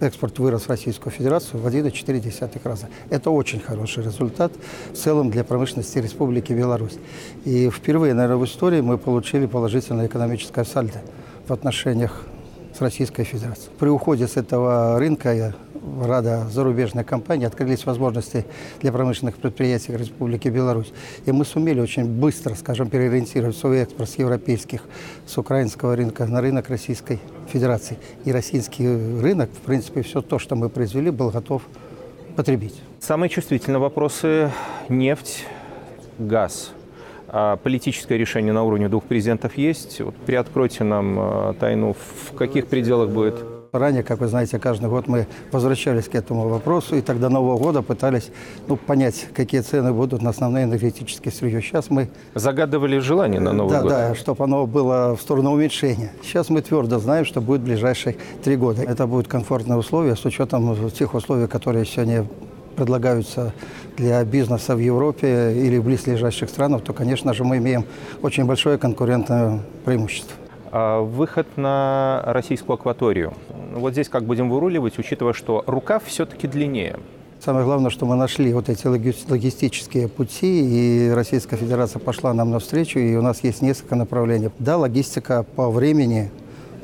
экспорт вырос в Российскую Федерацию в 1,4 раза. Это очень хороший результат в целом для промышленности Республики Беларусь. И впервые, наверное, в истории мы получили положительное экономическое сальдо в отношениях с Российской Федерацией. При уходе с этого рынка рада зарубежной компании открылись возможности для промышленных предприятий Республики Беларусь. И мы сумели очень быстро, скажем, переориентировать свой экспорт с европейских, с украинского рынка на рынок Российской Федерации. И российский рынок, в принципе, все то, что мы произвели, был готов потребить. Самые чувствительные вопросы – нефть, газ. А политическое решение на уровне двух президентов есть. Вот приоткройте нам а, тайну, в каких пределах будет Ранее, как вы знаете, каждый год мы возвращались к этому вопросу, и тогда Нового года пытались ну, понять, какие цены будут на основные энергетические сырье. Сейчас мы... Загадывали желание на Новый да, год? Да, чтобы оно было в сторону уменьшения. Сейчас мы твердо знаем, что будет в ближайшие три года. Это будут комфортные условия с учетом тех условий, которые сегодня предлагаются для бизнеса в Европе или в близлежащих странах, то, конечно же, мы имеем очень большое конкурентное преимущество. А выход на российскую акваторию. Вот здесь как будем выруливать, учитывая, что рукав все-таки длиннее? Самое главное, что мы нашли вот эти логистические пути, и Российская Федерация пошла нам навстречу, и у нас есть несколько направлений. Да, логистика по времени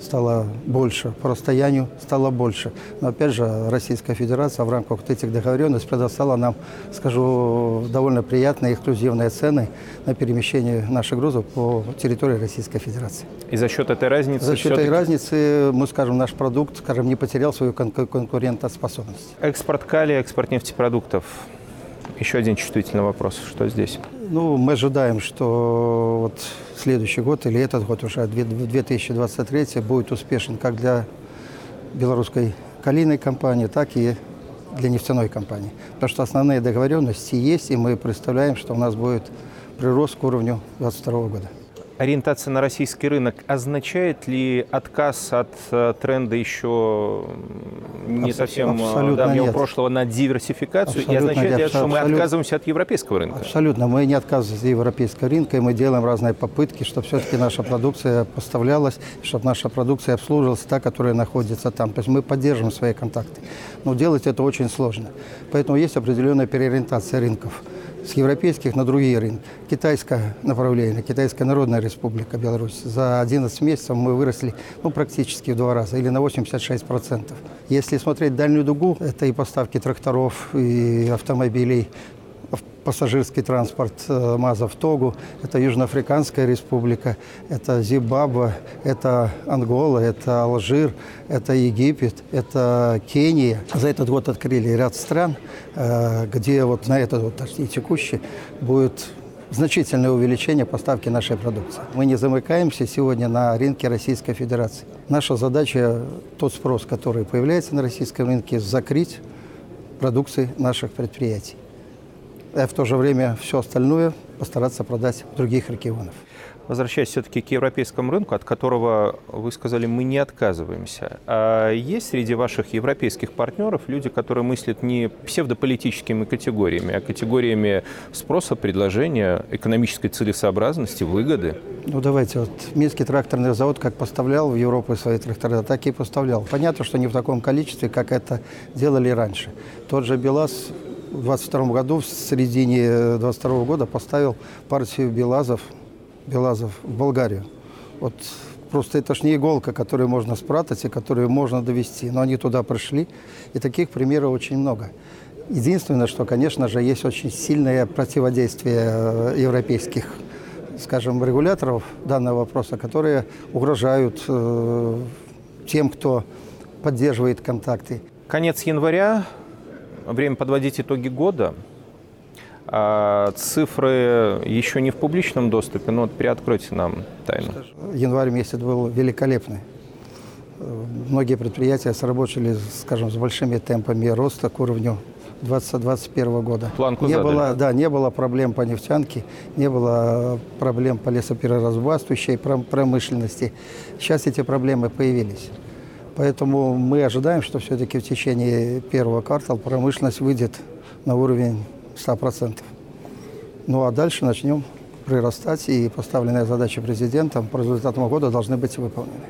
стало больше, по расстоянию стало больше. Но опять же, Российская Федерация в рамках вот этих договоренностей предоставила нам, скажу, довольно приятные эксклюзивные цены на перемещение наших грузов по территории Российской Федерации. И за счет этой разницы? За счет этой разницы, мы скажем, наш продукт, скажем, не потерял свою конкурентоспособность. Экспорт калия, экспорт нефтепродуктов. Еще один чувствительный вопрос. Что здесь? Ну, мы ожидаем, что вот следующий год или этот год уже 2023 будет успешен как для белорусской калийной компании, так и для нефтяной компании. Потому что основные договоренности есть, и мы представляем, что у нас будет прирост к уровню 2022 года ориентация на российский рынок означает ли отказ от э, тренда еще не Абс- совсем э, давнего нет. прошлого на диверсификацию? Абсолютно и означает нет. ли это, что мы отказываемся от европейского рынка? Абсолютно. Мы не отказываемся от европейского рынка, и мы делаем разные попытки, чтобы все-таки наша продукция поставлялась, чтобы наша продукция обслуживалась та, которая находится там. То есть мы поддерживаем свои контакты. Но делать это очень сложно. Поэтому есть определенная переориентация рынков с европейских на другие рынки. Китайское направление, Китайская Народная Республика Беларусь. За 11 месяцев мы выросли ну, практически в два раза, или на 86%. Если смотреть дальнюю дугу, это и поставки тракторов, и автомобилей пассажирский транспорт э, МАЗа в Тогу, это Южноафриканская республика, это Зимбабве, это Ангола, это Алжир, это Египет, это Кения. За этот год открыли ряд стран, э, где вот на этот год, точнее текущий, будет значительное увеличение поставки нашей продукции. Мы не замыкаемся сегодня на рынке Российской Федерации. Наша задача, тот спрос, который появляется на российском рынке, закрыть продукции наших предприятий а в то же время все остальное постараться продать других регионов. Возвращаясь все-таки к европейскому рынку, от которого вы сказали, мы не отказываемся. А есть среди ваших европейских партнеров люди, которые мыслят не псевдополитическими категориями, а категориями спроса, предложения, экономической целесообразности, выгоды? Ну давайте, вот Минский тракторный завод как поставлял в Европу свои тракторы, так и поставлял. Понятно, что не в таком количестве, как это делали раньше. Тот же БелАЗ в 22 году, в середине 22 года поставил партию Белазов, Белазов в Болгарию. Вот просто это ж не иголка, которую можно спрятать и которую можно довести. Но они туда пришли, и таких примеров очень много. Единственное, что, конечно же, есть очень сильное противодействие э, европейских, скажем, регуляторов данного вопроса, которые угрожают э, тем, кто поддерживает контакты. Конец января время подводить итоги года. А цифры еще не в публичном доступе, но вот приоткройте нам тайну. Январь месяц был великолепный. Многие предприятия сработали, скажем, с большими темпами роста к уровню 2021 года. Планку не задали. было, да, не было проблем по нефтянке, не было проблем по лесоперерабатывающей промышленности. Сейчас эти проблемы появились. Поэтому мы ожидаем, что все-таки в течение первого квартала промышленность выйдет на уровень 100%. Ну а дальше начнем прирастать, и поставленные задачи президентом по результатам года должны быть выполнены.